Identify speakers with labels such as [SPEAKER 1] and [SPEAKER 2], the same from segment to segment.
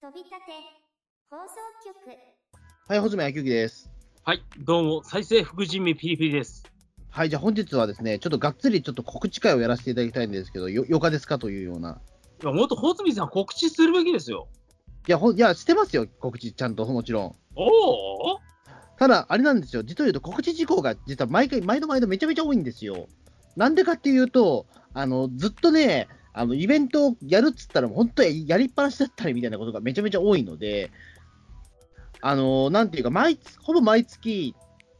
[SPEAKER 1] 飛び立て放送局
[SPEAKER 2] はい、穂積野球機です。
[SPEAKER 3] はい、どうも、再生福神味ピリピリです。
[SPEAKER 2] はい、じゃあ本日はですね、ちょっとがっつりちょっと告知会をやらせていただきたいんですけど、よ、よかですかというような。
[SPEAKER 3] いや、もっと穂積さん告知するべきですよ。
[SPEAKER 2] いや、ほん、いや、してますよ、告知ちゃんと、もちろん。
[SPEAKER 3] おお
[SPEAKER 2] ただ、あれなんですよ、実を言うと告知事項が実は毎回、毎度毎度めちゃめちゃ多いんですよ。なんでかっていうと、あの、ずっとね、あの、イベントをやるっつったら、本当はやりっぱなしだったりみたいなことがめちゃめちゃ多いので、あの、なんていうか、毎月、ほぼ毎月、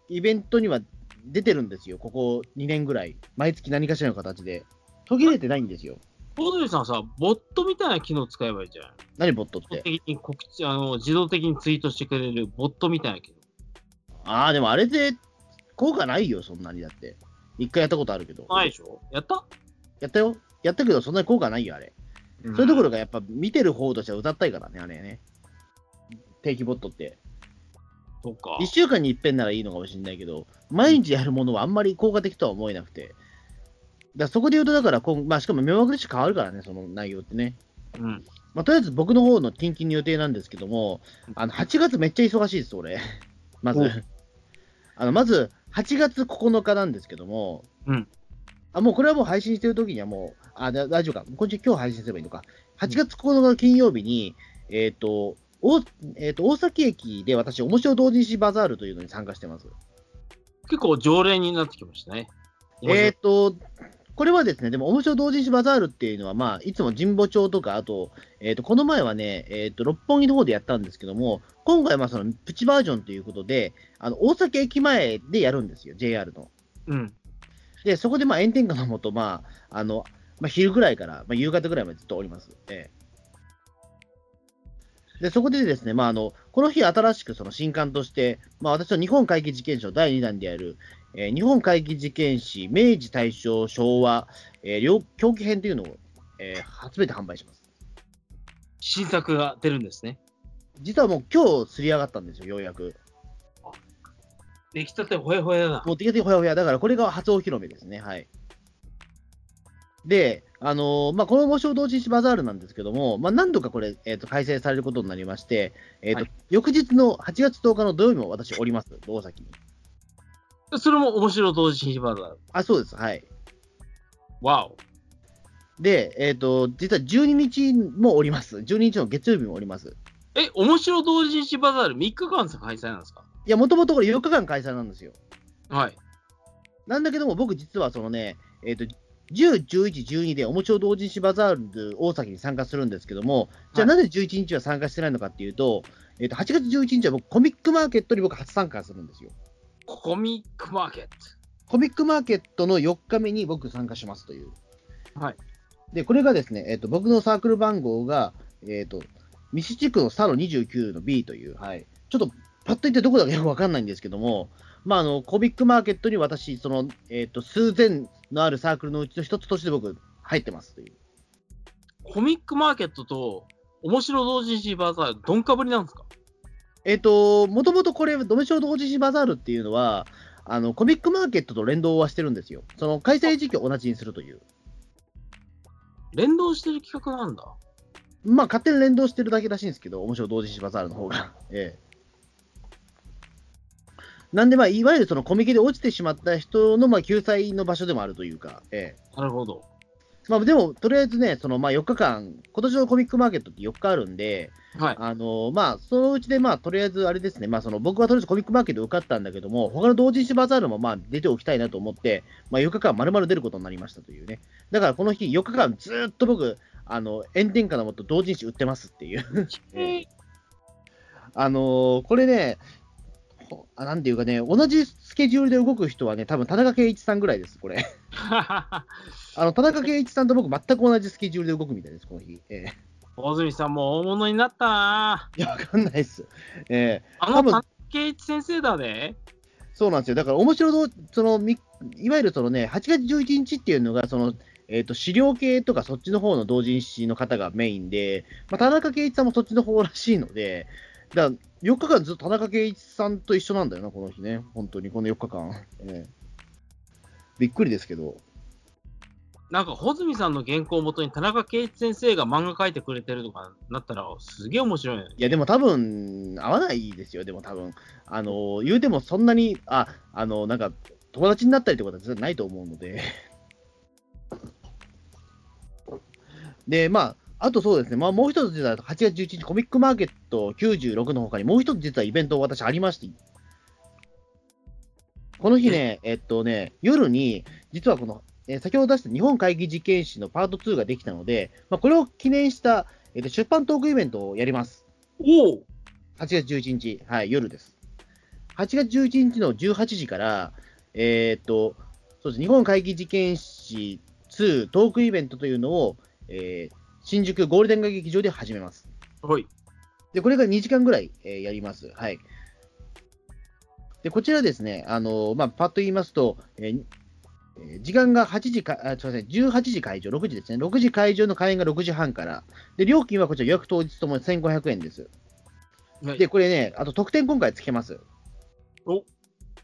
[SPEAKER 2] イベントには出てるんですよ、ここ2年ぐらい。毎月何かしらの形で。途切れてないんですよ。
[SPEAKER 3] 穂積さんさ、ボットみたいな機能使えばいいじゃん。
[SPEAKER 2] 何ボットって？
[SPEAKER 3] 的に告知、あの、自動的にツイートしてくれるボットみたいな機能。
[SPEAKER 2] ああ、でもあれで効果ないよ、そんなにだって。一回やったことあるけど。
[SPEAKER 3] ないでしょ？やった、
[SPEAKER 2] やったよ。やったけど、そんなに効果ないよ、あれ。
[SPEAKER 3] うん
[SPEAKER 2] それどころか、やっぱ見てる方としては歌ったいからね、あれね。定期ボットって。
[SPEAKER 3] そうか
[SPEAKER 2] 1。週間に一遍ならいいのかもしれないけど、毎日やるものはあんまり効果的とは思えなくて。だそこで言うと、だから今、まあ、しかも目まぐるしく変わるからね、その内容ってね。
[SPEAKER 3] うん。
[SPEAKER 2] まあ、とりあえず僕の方の近々の予定なんですけども、あの8月めっちゃ忙しいです、俺。まず
[SPEAKER 3] お。
[SPEAKER 2] あのまず、8月9日なんですけども、
[SPEAKER 3] うん
[SPEAKER 2] あもうこれはもう配信してる時にはもう、あだ大丈夫か、今週今日配信すればいいのか。8月9日の金曜日に、えっ、と、おえー、と大崎駅で私、面白同人誌バザールというのに参加してます。
[SPEAKER 3] 結構常連になってきましたね。
[SPEAKER 2] えっ、と、これはですね、でも、面白同人誌バザールっていうのは、まあ、いつも神保町とか、あと、えっ、と、この前はね、えっ、と、六本木の方でやったんですけども、今回はまあそのプチバージョンということで、あの、大崎駅前でやるんですよ、JR の。
[SPEAKER 3] うん。
[SPEAKER 2] で、そこでまあ炎天下のもと、まあ、あの、まあ、昼ぐらいから、まあ、夕方ぐらいまでずっとおります。ええで、そこでですね、まあ、あの、この日新しくその新刊として、まあ、私の日本怪奇事件史の第2弾である、えー日本怪奇事件史、明治、大正、昭和、えー両狂気編というのを、えー初めて販売します。
[SPEAKER 3] 新作が出るんですね。
[SPEAKER 2] 実はもう今日すり上がったんですよ、ようやく。
[SPEAKER 3] 出来たてほやほやだ。
[SPEAKER 2] 持ってきてほやほや。だからこれが初お披露目ですね。はい。で、あのーまあ、この模試同人誌バザールなんですけども、まあ、何度かこれ、えっ、と、開催されることになりまして、えっ、と、
[SPEAKER 3] はい
[SPEAKER 2] 翌日の8月10日の土曜日も私おります、大崎に。
[SPEAKER 3] それも面白同時新バザール。
[SPEAKER 2] あ、そうです。はい。
[SPEAKER 3] わお。
[SPEAKER 2] で、えっ、と、実は12日もおります。12日の月曜日もおります。
[SPEAKER 3] え、面白同時新バザール3日間開催なんですか？
[SPEAKER 2] いや、もともとこれ4日間開催なんですよ。
[SPEAKER 3] はい。
[SPEAKER 2] なんだけども、僕実はそのね、えっ、と、10、11、12で、おもちろ同人誌バザール大崎に参加するんですけども、じゃあ
[SPEAKER 3] は
[SPEAKER 2] なぜ11日は参加してないのかっていうと、えっ、と、8月11日は僕、コミックマーケットに僕初参加するんですよ。
[SPEAKER 3] コミックマーケット。
[SPEAKER 2] コミックマーケットの4日目に僕参加しますという。
[SPEAKER 3] はい。
[SPEAKER 2] で、これがですね、えっ、と、僕のサークル番号が、えっ、と、ミシ地区のスタの29の B という、はい。ちょっと、パッと言ってどこだかよくわかんないんですけども、まあ、あの、コミックマーケットに私、その、えっ、と、数千のあるサークルのうちの一つとして僕、入ってますという。
[SPEAKER 3] コミックマーケットと面白同人誌バザール、どんかぶりなんですか？
[SPEAKER 2] えっ、と、もともとこれ、ドメショー同時誌バザールっていうのは、あの、コミックマーケットと連動はしてるんですよ。その、開催時期を同じにするという。
[SPEAKER 3] 連動してる企画なんだ。
[SPEAKER 2] まあ、勝手に連動してるだけらしいんですけど、面白い同時誌バザールの方が。ええ。なんで、まあ、いわゆるそのコミケで落ちてしまった人の、まあ、救済の場所でもあるというか、ええ。
[SPEAKER 3] なるほど。
[SPEAKER 2] まあ、でも、とりあえずね、その、まあ、4日間、今年のコミックマーケットって4日あるんで、
[SPEAKER 3] はい。
[SPEAKER 2] あのまあ、そのうちで、まあ、とりあえずあれですね、まあ、その僕はとりあえずコミックマーケット受かったんだけども、他の同人誌バザールもまあ出ておきたいなと思って、まあ、4日間丸々出ることになりましたというね。だからこの日、4日間ずーっと僕、あの炎天下のもと同人誌売ってますっていう。ええあのーこれね、ほあなんていうかね、同じスケジュールで動く人はね、多分田中圭一さんぐらいです、これ。あの田中圭一さんと僕、全く同じスケジュールで動くみたいです、この日。ええ
[SPEAKER 3] 大泉さんも大物になったない
[SPEAKER 2] や、わかんないです。ええ
[SPEAKER 3] あの田中圭一先生だね。
[SPEAKER 2] そうなんですよ。だから、面白ど、その、みいわゆるそのね、8月11日っていうのが、その、えっ、と、資料系とかそっちの方の同人誌の方がメインで、まあ、田中圭一さんもそっちの方らしいので、だから4日間ずっと田中圭一さんと一緒なんだよな、この日ね。本当に、この4日間。ええびっくりですけど。
[SPEAKER 3] なんか、穂積さんの原稿をもとに田中圭一先生が漫画描いてくれてるとかなったら、すげえ面白いよね。
[SPEAKER 2] いや、でも多分、合わないですよ、でも多分。あの、言うてもそんなに、あ、あの、なんか、友達になったりってことは絶対ないと思うので。で、まあ、あとそうですね、まあ、もう一つ実は8月11日コミックマーケット96の他にもう一つ実はイベント私ありまして、この日ね、えっとね、夜に、実はこの、えー先ほど出した日本会議実験室のパート2ができたので、まあ、これを記念した、えっと、出版トークイベントをやります。
[SPEAKER 3] おお。
[SPEAKER 2] 8月11日、はい、夜です。8月11日の18時から、えーっと、そうです、日本会議事件史2トークイベントというのを、えー新宿ゴールデン街劇場で始めます。
[SPEAKER 3] はい。
[SPEAKER 2] で、これが2時間ぐらい、えーやります。はい。で、こちらですね、あのーまあ、パッと言いますと、えーえー時間が8時か、あ、すみません、18時会場、6時ですね。6時会場の開演が6時半から。で、料金はこちら予約当日とも1500円です。
[SPEAKER 3] はい
[SPEAKER 2] で、これね、あと特典今回つけます。
[SPEAKER 3] お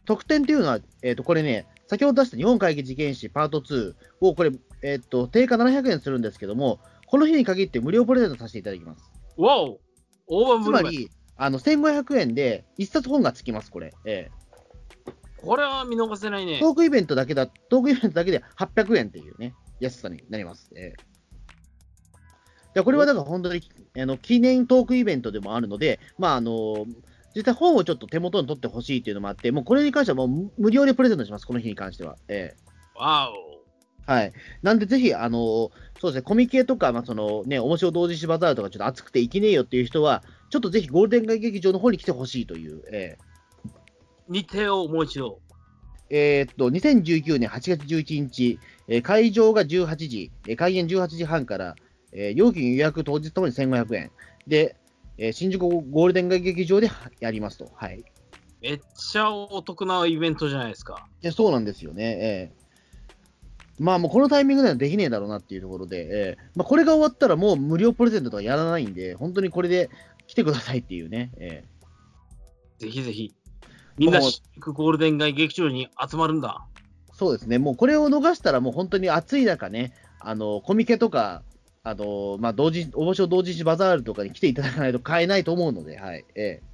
[SPEAKER 2] 特典っていうのは、えっ、と、これね、先ほど出した日本会議事件史パート2を、これ、えっ、と、定価700円するんですけども、この日に限って無料プレゼントさせていただきます。
[SPEAKER 3] わお大盤。
[SPEAKER 2] つまり、あの、1500円で1冊本がつきます、これ。え
[SPEAKER 3] これは見逃せないね
[SPEAKER 2] えト。ークイベントだけだ、トークイベントだけで800円っていうね、安さになります。ええでこれはだから本当にあの記念トークイベントでもあるので、まああの実際本をちょっと手元に取ってほしいっていうのもあって、もうこれに関してはもう無無料でプレゼントします、この日に関しては。ええ
[SPEAKER 3] わお
[SPEAKER 2] はい。なんで、ぜひ、あのそうですね、コミケとか、まあ、そのね、面白同時誌バザールとか、ちょっと暑くて行けねえよっていう人は、ちょっとぜひゴールデン街劇場の方に来てほしいという、え
[SPEAKER 3] 日程をもう一度。
[SPEAKER 2] ええーっと、2019年8月11日、えー会場が18時、えー開演18時半から、えー料金予約当日ともに1500円。で、えー新宿ゴールデン街劇場でやりますと。はい。
[SPEAKER 3] めっちゃお得なイベントじゃないですか。
[SPEAKER 2] いや、そうなんですよね。ええまあもうこのタイミングではできねえだろうなっていうところで、ええまあ、これが終わったらもう無料プレゼントとかやらないんで、本当にこれで来てくださいっていうね。ええ
[SPEAKER 3] ぜひぜひ。みんな新宿ゴールデン街劇場に集まるんだ。
[SPEAKER 2] そうですね。もうこれを逃したらもう本当に暑い中ね、あの、コミケとか、あの、まあ、同時、応募書同時誌バザールとかに来ていただかないと買えないと思うので、はい。ええ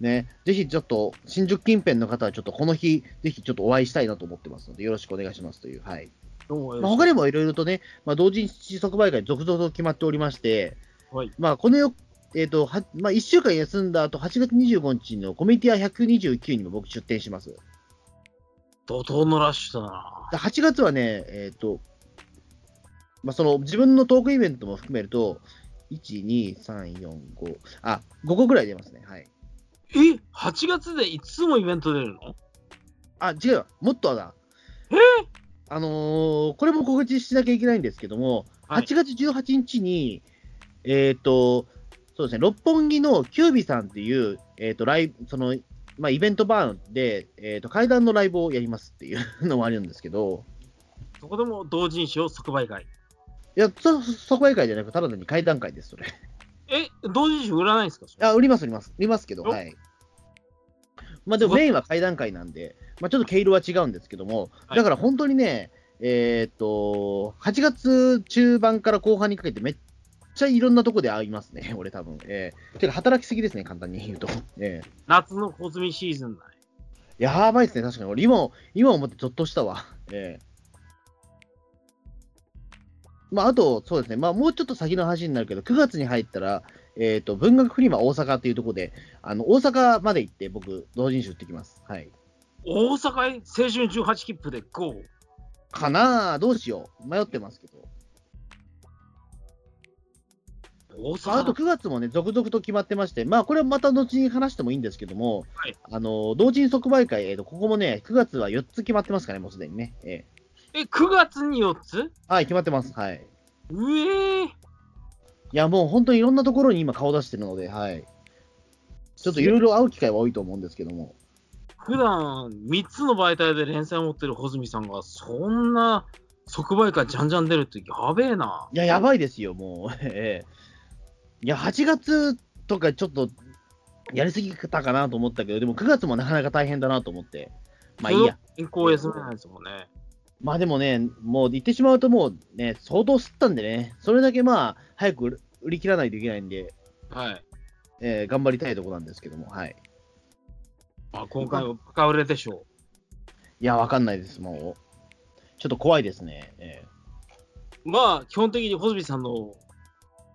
[SPEAKER 2] ね、ぜひちょっと、新宿近辺の方はちょっとこの日、ぜひちょっとお会いしたいなと思ってますので、よろしくお願いしますという、はい。まあ、他にもいろいろとね、まあ、同時誌即売会続々と決まっておりまして、
[SPEAKER 3] はい。
[SPEAKER 2] まあ、このよ、えっ、と、は、まあ、1週間休んだ後、8月25日のコミティア129にも僕出店します。
[SPEAKER 3] 怒涛のラッシュだな。
[SPEAKER 2] で8月はね、えっ、と、まあ、その自分のトークイベントも含めると、1、2、3、4、5、あ、5個ぐらい出ますね。はい。
[SPEAKER 3] え ?8 月で5つもイベント出るの？
[SPEAKER 2] あ、違うわもっとだ。
[SPEAKER 3] え？
[SPEAKER 2] あのーこれも告知しなきゃいけないんですけども、
[SPEAKER 3] はい
[SPEAKER 2] 8月18日に、えっ、と、そうですね、六本木のキュービさんっていう、えっ、と、ライブ、その、まあ、イベントバーで、えっ、と、階段のライブをやりますっていう のもあるんですけど、
[SPEAKER 3] そこでも同人誌を即売会。
[SPEAKER 2] いや、そ、即売会じゃなく、ただ単に階段会です、それ。
[SPEAKER 3] え、同人誌売らないんですか？
[SPEAKER 2] あ、売ります、売ります。売りますけど、
[SPEAKER 3] お
[SPEAKER 2] はい。まあでもメインは階段階なんで、まあちょっと毛色は違うんですけども、
[SPEAKER 3] はい
[SPEAKER 2] だから本当にね、えーっと、8月中盤から後半にかけてめっちゃいろんなとこで会いますね、俺多分。えー、てか働きすぎですね、簡単に 言うと。えー、
[SPEAKER 3] 夏の小積みシーズンだね。
[SPEAKER 2] やばいですね、確かに。俺今、今思ってゾッとしたわ。えーまあ、あと、そうですね、まあ、もうちょっと先の話になるけど、9月に入ったら、えっ、と、文学フリマ大阪っていうところで、あの、大阪まで行って、僕、同人誌売ってきます。はい。
[SPEAKER 3] 大阪へ青春18切符で GO!
[SPEAKER 2] かなあどうしよう。迷ってますけど。
[SPEAKER 3] 大阪
[SPEAKER 2] ああと9月もね、続々と決まってまして、まあ、これはまた後に話してもいいんですけども、
[SPEAKER 3] はい
[SPEAKER 2] あの、同人即売会、えーと、ここもね、9月は4つ決まってますからね、もうすでにね。え
[SPEAKER 3] え、9月に4つ？
[SPEAKER 2] ーはい、決まってます。はい。
[SPEAKER 3] うえー
[SPEAKER 2] いや、もう本当にいろんなところに今顔出してるので、はい。ちょっといろいろ会う機会は多いと思うんですけども。
[SPEAKER 3] 普段3つの媒体で連載を持ってる穂積さんが、そんな即売会じゃんじゃん出るってやべえな。
[SPEAKER 2] いや、やばいですよ、もう。ええいや、8月とかちょっとやりすぎたかなと思ったけど、でも9月もなかなか大変だなと思って。まあいいや。
[SPEAKER 3] 健康休めないですもんね。
[SPEAKER 2] まあでもね、もう言ってしまうともうね、相当吸ったんでね、それだけまあ、早く売り切らないといけないんで、
[SPEAKER 3] はい。
[SPEAKER 2] えー頑張りたいところなんですけども、はい。
[SPEAKER 3] まあ、今回はバカ売れでしょ
[SPEAKER 2] いや、わかんないです、もう。ちょっと怖いですね。え
[SPEAKER 3] う。まあ、基本的に穂積さんの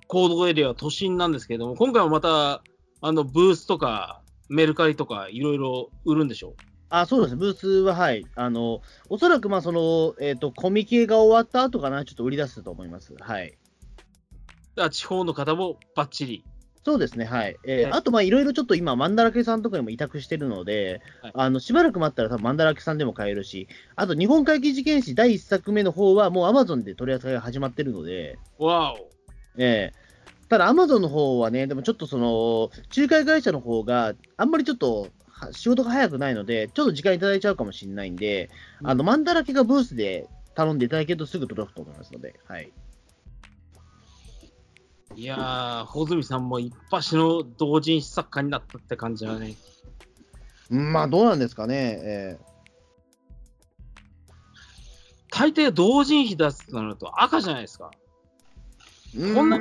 [SPEAKER 3] 行動エリアは都心なんですけれども、今回もまた、あの、ブースとか、メルカリとか、いろいろ売るんでしょ
[SPEAKER 2] あ、そうですね、ブースは、はい。あの、おそらく、まあ、その、えっ、と、コミケが終わった後かな、ちょっと売り出すと思います。はい。
[SPEAKER 3] 地方の方もバッチリ。
[SPEAKER 2] そうですね、はい。えー
[SPEAKER 3] はい
[SPEAKER 2] あと、まあ、いろいろちょっと今、マンダラケさんとかにも委託してるので、
[SPEAKER 3] はい
[SPEAKER 2] あの、しばらく待ったら多分マンダラケさんでも買えるし、あと、日本会議事件史第1作目の方は、もう Amazon で取り扱いが始まってるので、
[SPEAKER 3] わお。
[SPEAKER 2] ええただ、アマゾンの方はね、でもちょっとその、仲介会社の方があんまりちょっとは仕事が早くないので、ちょっと時間いただいちゃうかもしれないんで、
[SPEAKER 3] うん
[SPEAKER 2] あの、マンダラケがブースで頼んでいただけるとすぐ届くと思いますので、はい。
[SPEAKER 3] いやー、穂積さんも一発の同人誌作家になったって感じだね。
[SPEAKER 2] うんまあ、どうなんですかね、え
[SPEAKER 3] 大抵同人誌出すとなると赤じゃないですか。
[SPEAKER 2] え
[SPEAKER 3] こんな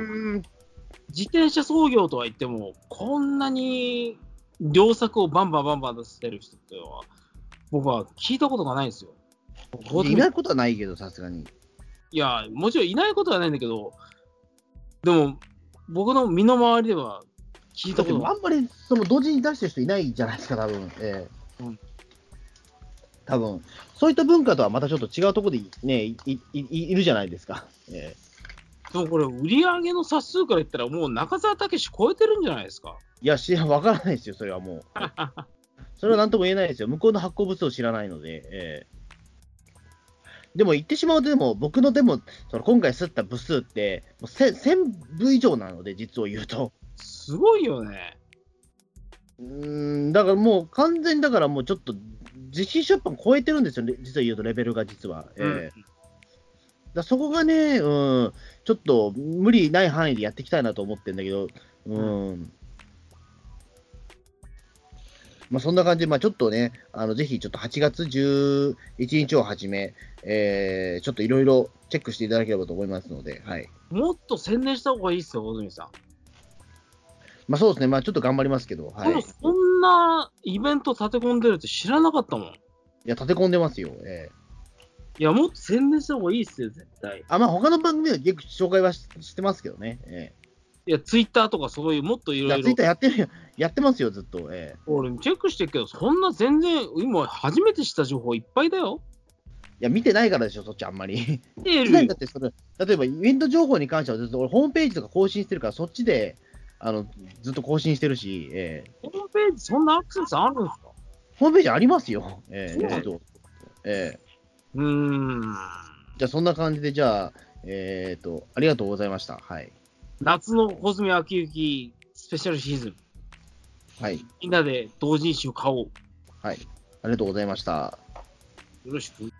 [SPEAKER 3] 自転車操業とは言っても、こんなに良作をバンバンバンバン出してる人っては、僕は聞いたことがないんですよ。
[SPEAKER 2] いないことはないけど、さすがに。
[SPEAKER 3] いや、もちろんいないことはないんだけど、でも、僕の身の回りでは聞いたことが
[SPEAKER 2] あんまりその同時に出してる人いないじゃないですか、多分ええ
[SPEAKER 3] うん
[SPEAKER 2] 多分そういった文化とはまたちょっと違うところで、ね、いいいいるじゃないですか。ええ
[SPEAKER 3] でもこれ、売り上げの冊数から言ったら、もう中澤武史超えてるんじゃないですか？
[SPEAKER 2] いや、知らわからないですよ、それはもう。それはなんとも言えないですよ。向こうの発行物を知らないので。ええでも言ってしまうと、でも僕のでも、その今回吸った部数って、もう1000 1000部以上なので、実を言うと。
[SPEAKER 3] すごいよね。
[SPEAKER 2] うーん、だからもう完全にだからもうちょっと、実費出版超えてるんですよ、ね、実は言うと、レベルが実は。ええだからそこがね、うん、ちょっと無理ない範囲でやっていきたいなと思ってるんだけど、うん。まあ、そんな感じで、まあ、ちょっとね、あのぜひちょっと8月11日をはじめ、えーちょっといろいろチェックしていただければと思いますので、はい。
[SPEAKER 3] もっと宣伝した方がいいですよ、大泉さん。
[SPEAKER 2] まあ、そうですね、まあ、ちょっと頑張りますけど、はい。
[SPEAKER 3] そんなイベント立て込んでるって知らなかったもん。
[SPEAKER 2] いや、立て込んでますよ。ええ
[SPEAKER 3] いや、もっと宣伝した方がいいっすよ、絶対。
[SPEAKER 2] あ、まあ、他の番組では結構紹介はししてますけどね。え
[SPEAKER 3] いや、ツイッターとかそういうもっとい
[SPEAKER 2] えいや、
[SPEAKER 3] ろいろ
[SPEAKER 2] ツイッターやってるよ、やってますよ、ずっと。ええ
[SPEAKER 3] 俺チェックしてるけど、そんな全然、今初めて知った情報いっぱいだよ。
[SPEAKER 2] いや、見てないからでしょ、そっちあんまり。
[SPEAKER 3] 見てるよ
[SPEAKER 2] だってそれ、例えばイベント情報に関してはずっと俺、ホームページとか更新してるから、そっちであのずっと更新してるし、ええ
[SPEAKER 3] ホームページそんなアクセスあるんですか？
[SPEAKER 2] ホームページありますよ。ええ
[SPEAKER 3] そうなの
[SPEAKER 2] えっとええ
[SPEAKER 3] うーん。
[SPEAKER 2] じゃあ、そんな感じで、じゃあ、えっと、ありがとうございました。はい。
[SPEAKER 3] 夏の穂積秋雪スペシャルシーズン。
[SPEAKER 2] はい。
[SPEAKER 3] みんなで同人誌を買おう。
[SPEAKER 2] はい。ありがとうございました。
[SPEAKER 3] よろしく。